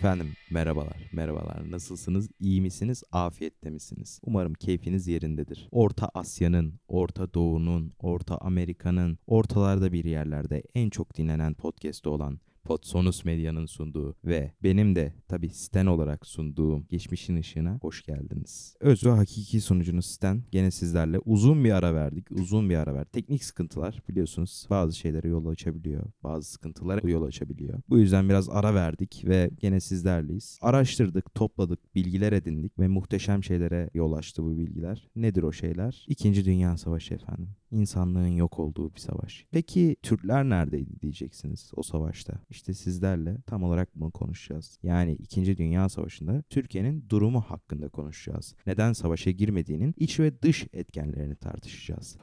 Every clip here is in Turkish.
Efendim merhabalar, merhabalar. Nasılsınız? İyi misiniz? Afiyette misiniz? Umarım keyfiniz yerindedir. Orta Asya'nın, Orta Doğu'nun, Orta Amerika'nın, ortalarda bir yerlerde en çok dinlenen podcast'ı olan Podsonus Medya'nın sunduğu ve benim de tabi Sten olarak sunduğum Geçmişin Işığına hoş geldiniz. Öz hakiki sunucunuz Sten. Gene sizlerle uzun bir ara verdik. Uzun bir ara verdik. Teknik sıkıntılar biliyorsunuz bazı şeylere yol açabiliyor. Bazı sıkıntılara yol açabiliyor. Bu yüzden biraz ara verdik ve gene sizlerleyiz. Araştırdık, topladık, bilgiler edindik ve muhteşem şeylere yol açtı bu bilgiler. Nedir o şeyler? İkinci Dünya Savaşı efendim. İnsanlığın yok olduğu bir savaş. Peki Türkler neredeydi diyeceksiniz o savaşta? İşte sizlerle tam olarak bunu konuşacağız. Yani 2. Dünya Savaşı'nda Türkiye'nin durumu hakkında konuşacağız. Neden savaşa girmediğinin iç ve dış etkenlerini tartışacağız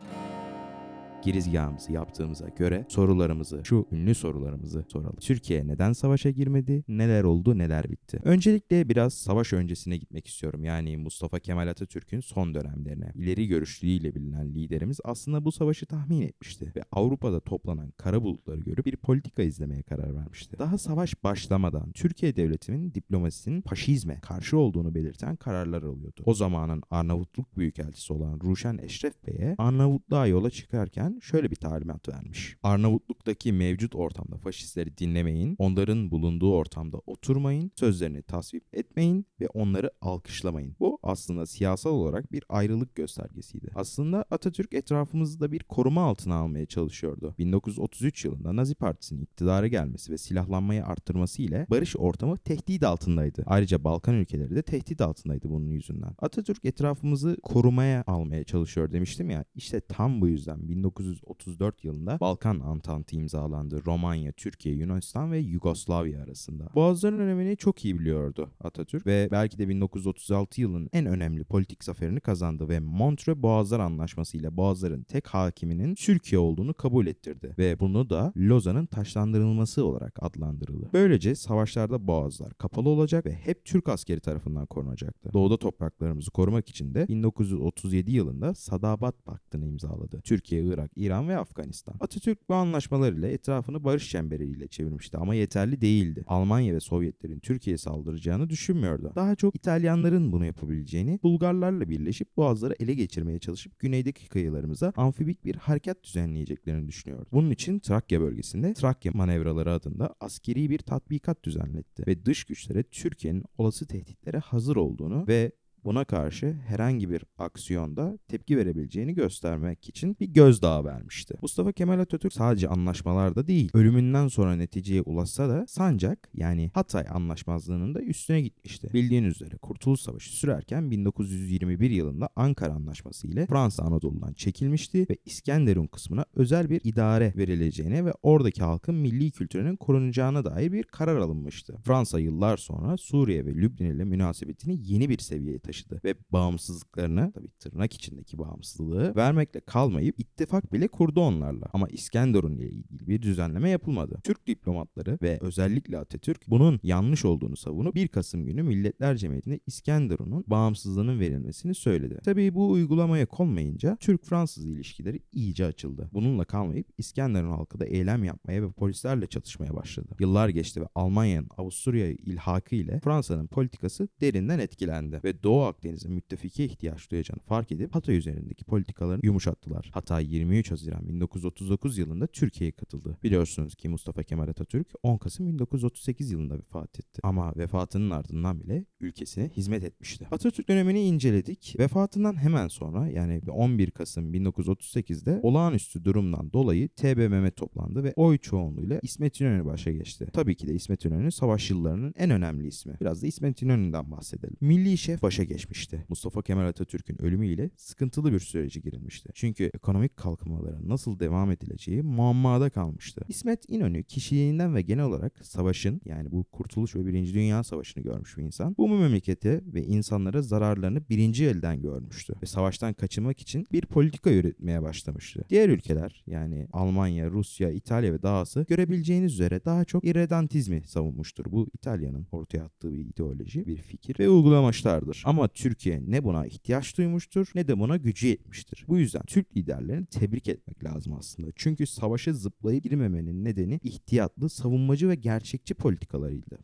girizgahımızı yaptığımıza göre sorularımızı, şu ünlü sorularımızı soralım. Türkiye neden savaşa girmedi? Neler oldu, neler bitti? Öncelikle biraz savaş öncesine gitmek istiyorum. Yani Mustafa Kemal Atatürk'ün son dönemlerine. İleri görüşlüğüyle bilinen liderimiz aslında bu savaşı tahmin etmişti ve Avrupa'da toplanan kara bulutları görüp bir politika izlemeye karar vermişti. Daha savaş başlamadan Türkiye devletinin diplomasisinin faşizme karşı olduğunu belirten kararlar alıyordu. O zamanın Arnavutluk Büyükelçisi olan Ruşen Eşref Bey'e Arnavutluğa yola çıkarken şöyle bir talimat vermiş. Arnavutluk'taki mevcut ortamda faşistleri dinlemeyin, onların bulunduğu ortamda oturmayın, sözlerini tasvip etmeyin ve onları alkışlamayın. Bu aslında siyasal olarak bir ayrılık göstergesiydi. Aslında Atatürk etrafımızı da bir koruma altına almaya çalışıyordu. 1933 yılında Nazi Partisi'nin iktidara gelmesi ve silahlanmayı arttırması ile barış ortamı tehdit altındaydı. Ayrıca Balkan ülkeleri de tehdit altındaydı bunun yüzünden. Atatürk etrafımızı korumaya almaya çalışıyor demiştim ya. İşte tam bu yüzden 19 1934 yılında Balkan Antantı imzalandı. Romanya, Türkiye, Yunanistan ve Yugoslavya arasında. Boğazların önemini çok iyi biliyordu Atatürk ve belki de 1936 yılının en önemli politik zaferini kazandı ve Montreux Boğazlar Anlaşması ile Boğazların tek hakiminin Türkiye olduğunu kabul ettirdi ve bunu da Lozan'ın taşlandırılması olarak adlandırıldı. Böylece savaşlarda boğazlar kapalı olacak ve hep Türk askeri tarafından korunacaktı. Doğuda topraklarımızı korumak için de 1937 yılında Sadabat Paktı'nı imzaladı. Türkiye, Irak, İran ve Afganistan. Atatürk bu anlaşmalar ile etrafını barış çemberiyle çevirmişti ama yeterli değildi. Almanya ve Sovyetlerin Türkiye'ye saldıracağını düşünmüyordu. Daha çok İtalyanların bunu yapabileceğini, Bulgarlarla birleşip boğazları ele geçirmeye çalışıp güneydeki kıyılarımıza amfibik bir harekat düzenleyeceklerini düşünüyordu. Bunun için Trakya bölgesinde Trakya manevraları adında askeri bir tatbikat düzenletti ve dış güçlere Türkiye'nin olası tehditlere hazır olduğunu ve buna karşı herhangi bir aksiyonda tepki verebileceğini göstermek için bir gözdağı vermişti. Mustafa Kemal Atatürk sadece anlaşmalarda değil, ölümünden sonra neticeye ulaşsa da Sancak yani Hatay anlaşmazlığının da üstüne gitmişti. Bildiğiniz üzere Kurtuluş Savaşı sürerken 1921 yılında Ankara Anlaşması ile Fransa Anadolu'dan çekilmişti ve İskenderun kısmına özel bir idare verileceğine ve oradaki halkın milli kültürünün korunacağına dair bir karar alınmıştı. Fransa yıllar sonra Suriye ve Lübnan ile münasebetini yeni bir seviyeye taşıdı taşıdı ve bağımsızlıklarını tabii tırnak içindeki bağımsızlığı vermekle kalmayıp ittifak bile kurdu onlarla. Ama İskenderun ile ilgili bir düzenleme yapılmadı. Türk diplomatları ve özellikle Atatürk bunun yanlış olduğunu savunup 1 Kasım günü Milletler Cemiyeti'nde İskenderun'un bağımsızlığının verilmesini söyledi. Tabii bu uygulamaya konmayınca Türk-Fransız ilişkileri iyice açıldı. Bununla kalmayıp İskenderun halkı da eylem yapmaya ve polislerle çatışmaya başladı. Yıllar geçti ve Almanya'nın Avusturya ilhakı ile Fransa'nın politikası derinden etkilendi ve Doğu Akdeniz'in müttefiki ihtiyaç duyacağını fark edip Hatay üzerindeki politikalarını yumuşattılar. Hatay 23 Haziran 1939 yılında Türkiye'ye katıldı. Biliyorsunuz ki Mustafa Kemal Atatürk 10 Kasım 1938 yılında vefat etti. Ama vefatının ardından bile ülkesine hizmet etmişti. Atatürk dönemini inceledik. Vefatından hemen sonra yani 11 Kasım 1938'de olağanüstü durumdan dolayı TBMM toplandı ve oy çoğunluğuyla İsmet İnönü başa geçti. Tabii ki de İsmet İnönü savaş yıllarının en önemli ismi. Biraz da İsmet İnönü'nden bahsedelim. Milli şef başa geçmişti. Mustafa Kemal Atatürk'ün ölümüyle sıkıntılı bir süreci girilmişti. Çünkü ekonomik kalkınmalara nasıl devam edileceği muammada kalmıştı. İsmet İnönü kişiliğinden ve genel olarak savaşın yani bu Kurtuluş ve Birinci Dünya Savaşı'nı görmüş bir insan. Bu memlekete ve insanlara zararlarını birinci elden görmüştü. Ve savaştan kaçınmak için bir politika üretmeye başlamıştı. Diğer ülkeler yani Almanya, Rusya, İtalya ve dahası görebileceğiniz üzere daha çok irredantizmi savunmuştur. Bu İtalya'nın ortaya attığı bir ideoloji, bir fikir ve uygulamaçlardır. Ama ama Türkiye ne buna ihtiyaç duymuştur ne de buna gücü yetmiştir. Bu yüzden Türk liderlerini tebrik etmek lazım aslında. Çünkü savaşa zıplayıp girmemenin nedeni ihtiyatlı, savunmacı ve gerçekçi politikalarıydı.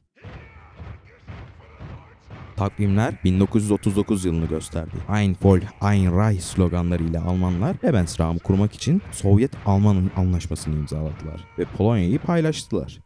Takvimler 1939 yılını gösterdi. Ein Volk, Ein Reich sloganlarıyla Almanlar Lebensraum'u kurmak için Sovyet-Alman anlaşmasını imzaladılar ve Polonya'yı paylaştılar.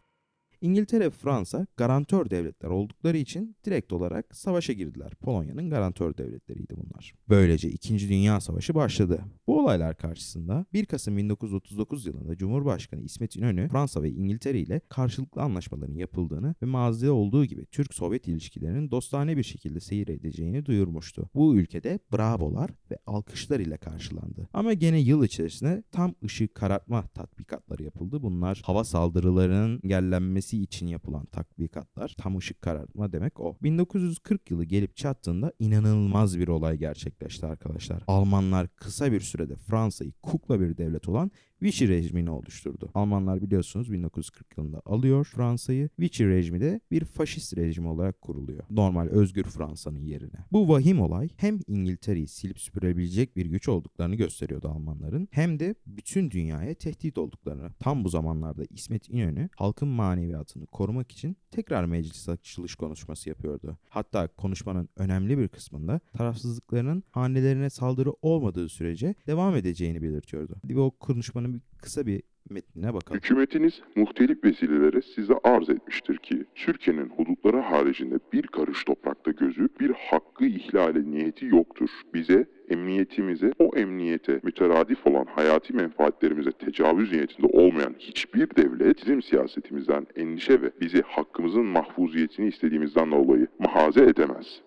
İngiltere ve Fransa garantör devletler oldukları için direkt olarak savaşa girdiler. Polonya'nın garantör devletleriydi bunlar. Böylece 2. Dünya Savaşı başladı. Bu olaylar karşısında 1 Kasım 1939 yılında Cumhurbaşkanı İsmet İnönü Fransa ve İngiltere ile karşılıklı anlaşmaların yapıldığını ve mazide olduğu gibi Türk-Sovyet ilişkilerinin dostane bir şekilde seyir edeceğini duyurmuştu. Bu ülkede bravolar ve alkışlar ile karşılandı. Ama gene yıl içerisinde tam ışık karartma tatbikatları yapıldı. Bunlar hava saldırılarının engellenmesi için yapılan tatbikatlar. Tam ışık karartma demek o. 1940 yılı gelip çattığında inanılmaz bir olay gerçekleşti arkadaşlar. Almanlar kısa bir sürede Fransa'yı kukla bir devlet olan Vichy rejimini oluşturdu. Almanlar biliyorsunuz 1940 yılında alıyor Fransa'yı. Vichy rejimi de bir faşist rejim olarak kuruluyor. Normal özgür Fransa'nın yerine. Bu vahim olay hem İngiltere'yi silip süpürebilecek bir güç olduklarını gösteriyordu Almanların hem de bütün dünyaya tehdit olduklarını. Tam bu zamanlarda İsmet İnönü halkın maneviyatını korumak için tekrar meclis açılış konuşması yapıyordu. Hatta konuşmanın önemli bir kısmında tarafsızlıklarının hanelerine saldırı olmadığı sürece devam edeceğini belirtiyordu. Hadi o konuşmanın bir kısa bir metnine bakalım. Hükümetiniz muhtelif vesileleri size arz etmiştir ki Türkiye'nin hudutları haricinde bir karış toprakta gözü bir hakkı ihlale niyeti yoktur. Bize emniyetimize, o emniyete müteradif olan hayati menfaatlerimize tecavüz niyetinde olmayan hiçbir devlet bizim siyasetimizden endişe ve bizi hakkımızın mahfuziyetini istediğimizden dolayı mahaze edemez.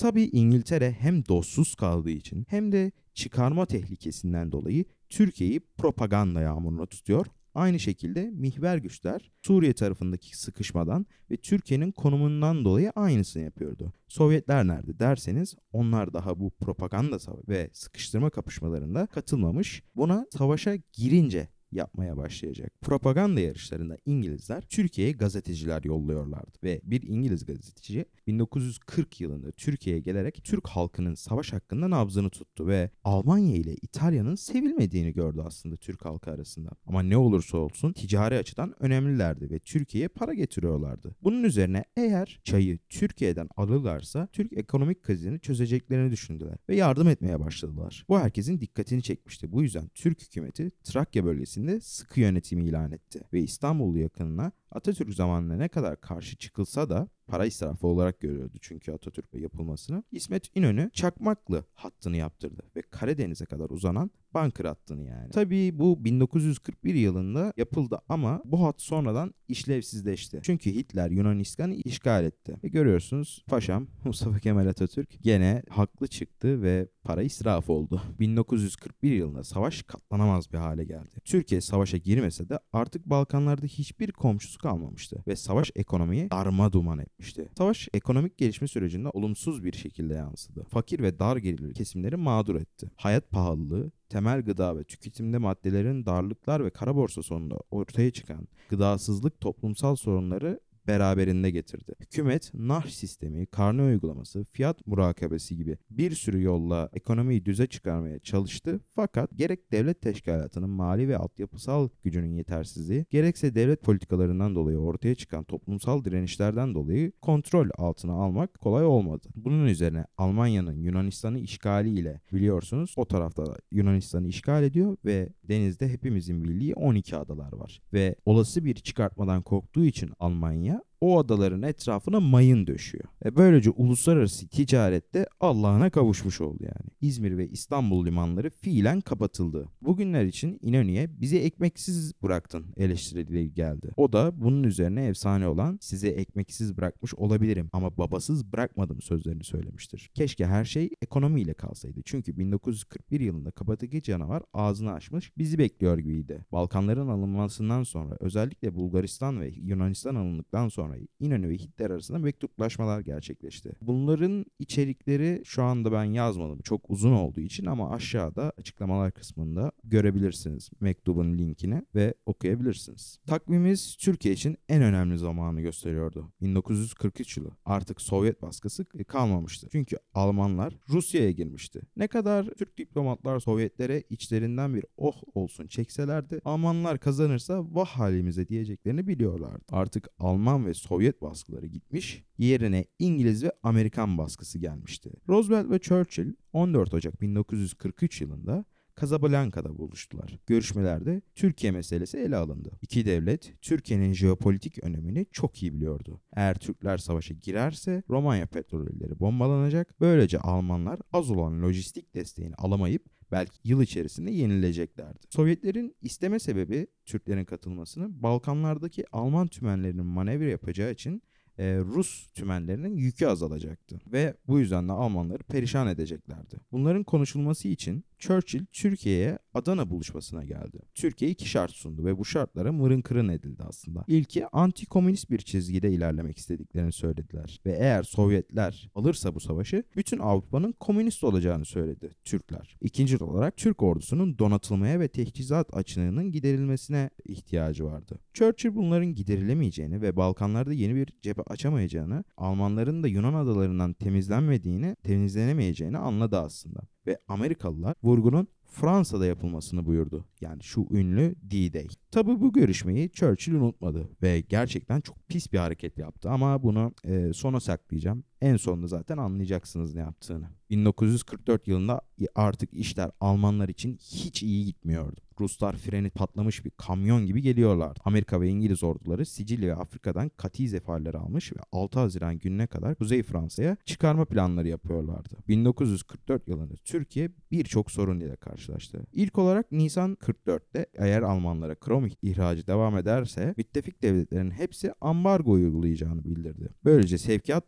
Tabii İngiltere hem dostsuz kaldığı için hem de çıkarma tehlikesinden dolayı Türkiye'yi propaganda yağmuruna tutuyor. Aynı şekilde mihver güçler Suriye tarafındaki sıkışmadan ve Türkiye'nin konumundan dolayı aynısını yapıyordu. Sovyetler nerede derseniz onlar daha bu propaganda ve sıkıştırma kapışmalarında katılmamış. Buna savaşa girince yapmaya başlayacak. Propaganda yarışlarında İngilizler Türkiye'ye gazeteciler yolluyorlardı ve bir İngiliz gazeteci 1940 yılında Türkiye'ye gelerek Türk halkının savaş hakkında nabzını tuttu ve Almanya ile İtalya'nın sevilmediğini gördü aslında Türk halkı arasında. Ama ne olursa olsun ticari açıdan önemlilerdi ve Türkiye'ye para getiriyorlardı. Bunun üzerine eğer çayı Türkiye'den alırlarsa Türk ekonomik krizini çözeceklerini düşündüler ve yardım etmeye başladılar. Bu herkesin dikkatini çekmişti. Bu yüzden Türk hükümeti Trakya bölgesinde sıkı yönetimi ilan etti ve İstanbul yakınına Atatürk zamanına ne kadar karşı çıkılsa da para israfı olarak görüyordu çünkü Atatürk'le yapılmasını. İsmet İnönü Çakmaklı hattını yaptırdı ve Karadeniz'e kadar uzanan Bankır hattını yani. Tabii bu 1941 yılında yapıldı ama bu hat sonradan işlevsizleşti. Çünkü Hitler Yunanistan'ı işgal etti. Ve görüyorsunuz paşam Mustafa Kemal Atatürk gene haklı çıktı ve para israf oldu. 1941 yılında savaş katlanamaz bir hale geldi. Türkiye savaşa girmese de artık Balkanlarda hiçbir komşusu kalmamıştı ve savaş ekonomiyi darma duman etmişti. Savaş ekonomik gelişme sürecinde olumsuz bir şekilde yansıdı. Fakir ve dar gelirli kesimleri mağdur etti. Hayat pahalılığı, temel gıda ve tüketimde maddelerin darlıklar ve kara borsa sonunda ortaya çıkan gıdasızlık toplumsal sorunları beraberinde getirdi. Hükümet nar sistemi, karne uygulaması, fiyat murakabesi gibi bir sürü yolla ekonomiyi düze çıkarmaya çalıştı. Fakat gerek devlet teşkilatının mali ve altyapısal gücünün yetersizliği, gerekse devlet politikalarından dolayı ortaya çıkan toplumsal direnişlerden dolayı kontrol altına almak kolay olmadı. Bunun üzerine Almanya'nın Yunanistan'ı işgali ile biliyorsunuz o tarafta da Yunanistan'ı işgal ediyor ve denizde hepimizin bildiği 12 adalar var. Ve olası bir çıkartmadan korktuğu için Almanya o adaların etrafına mayın döşüyor. E böylece uluslararası ticarette Allah'ına kavuşmuş oldu yani. İzmir ve İstanbul limanları fiilen kapatıldı. Bugünler için İnönü'ye bizi ekmeksiz bıraktın eleştirileri geldi. O da bunun üzerine efsane olan size ekmeksiz bırakmış olabilirim ama babasız bırakmadım sözlerini söylemiştir. Keşke her şey ekonomiyle kalsaydı. Çünkü 1941 yılında kapatıcı canavar ağzını açmış bizi bekliyor gibiydi. Balkanların alınmasından sonra özellikle Bulgaristan ve Yunanistan alındıktan sonra İnönü ve Hitler arasında mektuplaşmalar gerçekleşti. Bunların içerikleri şu anda ben yazmadım. Çok uzun olduğu için ama aşağıda açıklamalar kısmında görebilirsiniz mektubun linkini ve okuyabilirsiniz. Takvimimiz Türkiye için en önemli zamanı gösteriyordu. 1943 yılı. Artık Sovyet baskısı kalmamıştı. Çünkü Almanlar Rusya'ya girmişti. Ne kadar Türk diplomatlar Sovyetlere içlerinden bir oh olsun çekselerdi Almanlar kazanırsa vah halimize diyeceklerini biliyorlardı. Artık Alman ve Sovyet baskıları gitmiş, yerine İngiliz ve Amerikan baskısı gelmişti. Roosevelt ve Churchill 14 Ocak 1943 yılında Casablanca'da buluştular. Görüşmelerde Türkiye meselesi ele alındı. İki devlet Türkiye'nin jeopolitik önemini çok iyi biliyordu. Eğer Türkler savaşa girerse Romanya petrolleri bombalanacak. Böylece Almanlar az olan lojistik desteğini alamayıp belki yıl içerisinde yenileceklerdi. Sovyetlerin isteme sebebi Türklerin katılmasını Balkanlardaki Alman tümenlerinin manevra yapacağı için e, Rus tümenlerinin yükü azalacaktı ve bu yüzden de Almanları perişan edeceklerdi. Bunların konuşulması için Churchill Türkiye'ye Adana buluşmasına geldi. Türkiye iki şart sundu ve bu şartlara mırın kırın edildi aslında. İlki anti-komünist bir çizgide ilerlemek istediklerini söylediler ve eğer Sovyetler alırsa bu savaşı bütün Avrupa'nın komünist olacağını söyledi Türkler. İkinci olarak Türk ordusunun donatılmaya ve teçhizat açığının giderilmesine ihtiyacı vardı. Churchill bunların giderilemeyeceğini ve Balkanlarda yeni bir cephe açamayacağını, Almanların da Yunan adalarından temizlenmediğini, temizlenemeyeceğini anladı aslında ve Amerikalılar vurgunun Fransa'da yapılmasını buyurdu. Yani şu ünlü D-Day. Tabi bu görüşmeyi Churchill unutmadı ve gerçekten çok pis bir hareket yaptı ama bunu e, sona saklayacağım. En sonunda zaten anlayacaksınız ne yaptığını. 1944 yılında artık işler Almanlar için hiç iyi gitmiyordu. Ruslar freni patlamış bir kamyon gibi geliyorlardı. Amerika ve İngiliz orduları Sicilya ve Afrika'dan kati zeferler almış ve 6 Haziran gününe kadar Kuzey Fransa'ya çıkarma planları yapıyorlardı. 1944 yılında Türkiye birçok sorun ile karşılaştı. İlk olarak Nisan 44'te eğer Almanlara krom ihracı devam ederse müttefik devletlerin hepsi ambargo uygulayacağını bildirdi. Böylece sevkiyat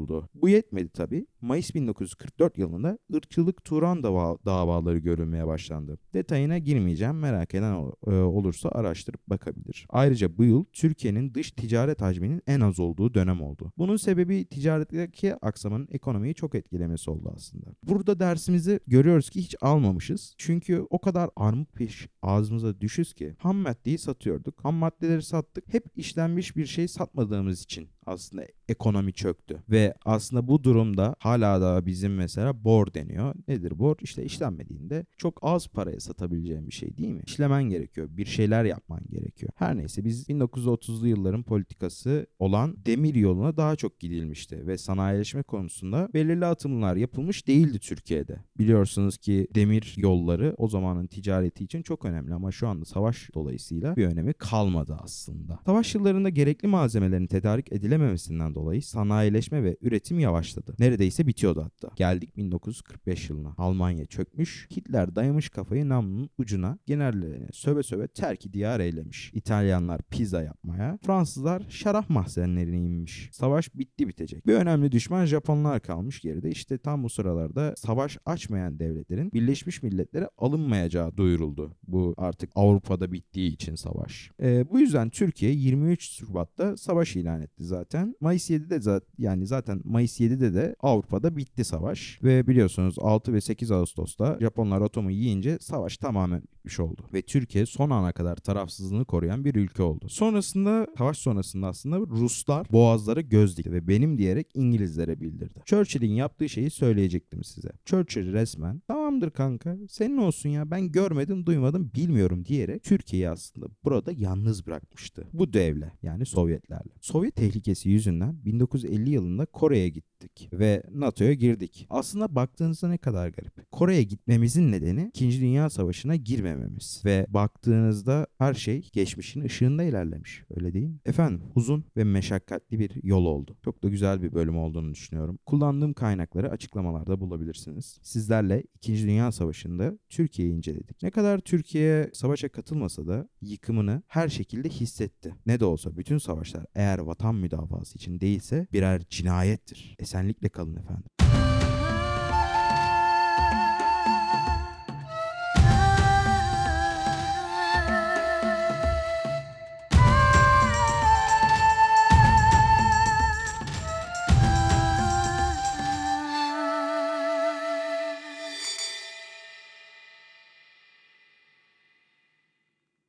durduruldu. Bu yetmedi tabi. Mayıs 1944 yılında ırkçılık Turan dava davaları görülmeye başlandı. Detayına girmeyeceğim merak eden e, olursa araştırıp bakabilir. Ayrıca bu yıl Türkiye'nin dış ticaret hacminin en az olduğu dönem oldu. Bunun sebebi ticaretteki aksamanın ekonomiyi çok etkilemesi oldu aslında. Burada dersimizi görüyoruz ki hiç almamışız. Çünkü o kadar armut piş ağzımıza düşüz ki ham maddeyi satıyorduk. Ham maddeleri sattık. Hep işlenmiş bir şey satmadığımız için aslında ekonomi çöktü. Ve aslında bu durumda hala da bizim mesela bor deniyor. Nedir bor? İşte işlenmediğinde çok az paraya satabileceğin bir şey değil mi? İşlemen gerekiyor. Bir şeyler yapman gerekiyor. Her neyse biz 1930'lu yılların politikası olan demir yoluna daha çok gidilmişti ve sanayileşme konusunda belirli atımlar yapılmış değildi Türkiye'de. Biliyorsunuz ki demir yolları o zamanın ticareti için çok önemli ama şu anda savaş dolayısıyla bir önemi kalmadı aslında. Savaş yıllarında gerekli malzemelerin tedarik edilememesinden dolayı sanayileşme ve üretim yavaşladı. Neredeyse bitiyordu hatta. Geldik 1945 yılına. Almanya çökmüş, Hitler dayamış kafayı namlunun ucuna, generallerine söve söve terki diyar eylemiş. İtalyanlar pizza yapmaya, Fransızlar şarap mahzenlerine inmiş. Savaş bitti bitecek. Bir önemli düşman Japonlar kalmış geride. İşte tam bu sıralarda savaş açmayan devletlerin Birleşmiş Milletler'e alınmayacağı duyuruldu. Bu artık Avrupa'da bittiği için savaş. Ee, bu yüzden Türkiye 23 Şubat'ta savaş ilan etti zaten. Mayıs 7'de zaten yani zaten Mayıs 7'de de Avrupa'da bitti savaş ve biliyorsunuz 6 ve 8 Ağustos'ta Japonlar atomu yiyince savaş tamamen bitmiş oldu ve Türkiye son ana kadar tarafsızlığını koruyan bir ülke oldu. Sonrasında savaş sonrasında aslında Ruslar boğazları göz dikti ve benim diyerek İngilizlere bildirdi. Churchill'in yaptığı şeyi söyleyecektim size. Churchill resmen tamamdır kanka senin olsun ya ben görmedim duymadım bilmiyorum diyerek Türkiye'yi aslında burada yalnız bırakmıştı. Bu devle yani Sovyetlerle. Sovyet tehlikesi yüzünden 1950 yılında Kore'ye gittik ve NATO'ya girdik. Aslında baktığınızda ne kadar garip. Kore'ye gitmemizin nedeni 2. Dünya Savaşı'na girmememiz ve baktığınızda her şey geçmişin ışığında ilerlemiş. Öyle değil mi? Efendim uzun ve meşakkatli bir yol oldu. Çok da güzel bir bölüm olduğunu düşünüyorum. Kullandığım kaynakları açıklamalarda bulabilirsiniz. Sizlerle 2. Dünya Savaşı'nda Türkiye'yi inceledik. Ne kadar Türkiye savaşa katılmasa da yıkımını her şekilde hissetti. Ne de olsa bütün savaşlar eğer vatan müdafası için değilse birer cinayettir. Esenlikle kalın efendim.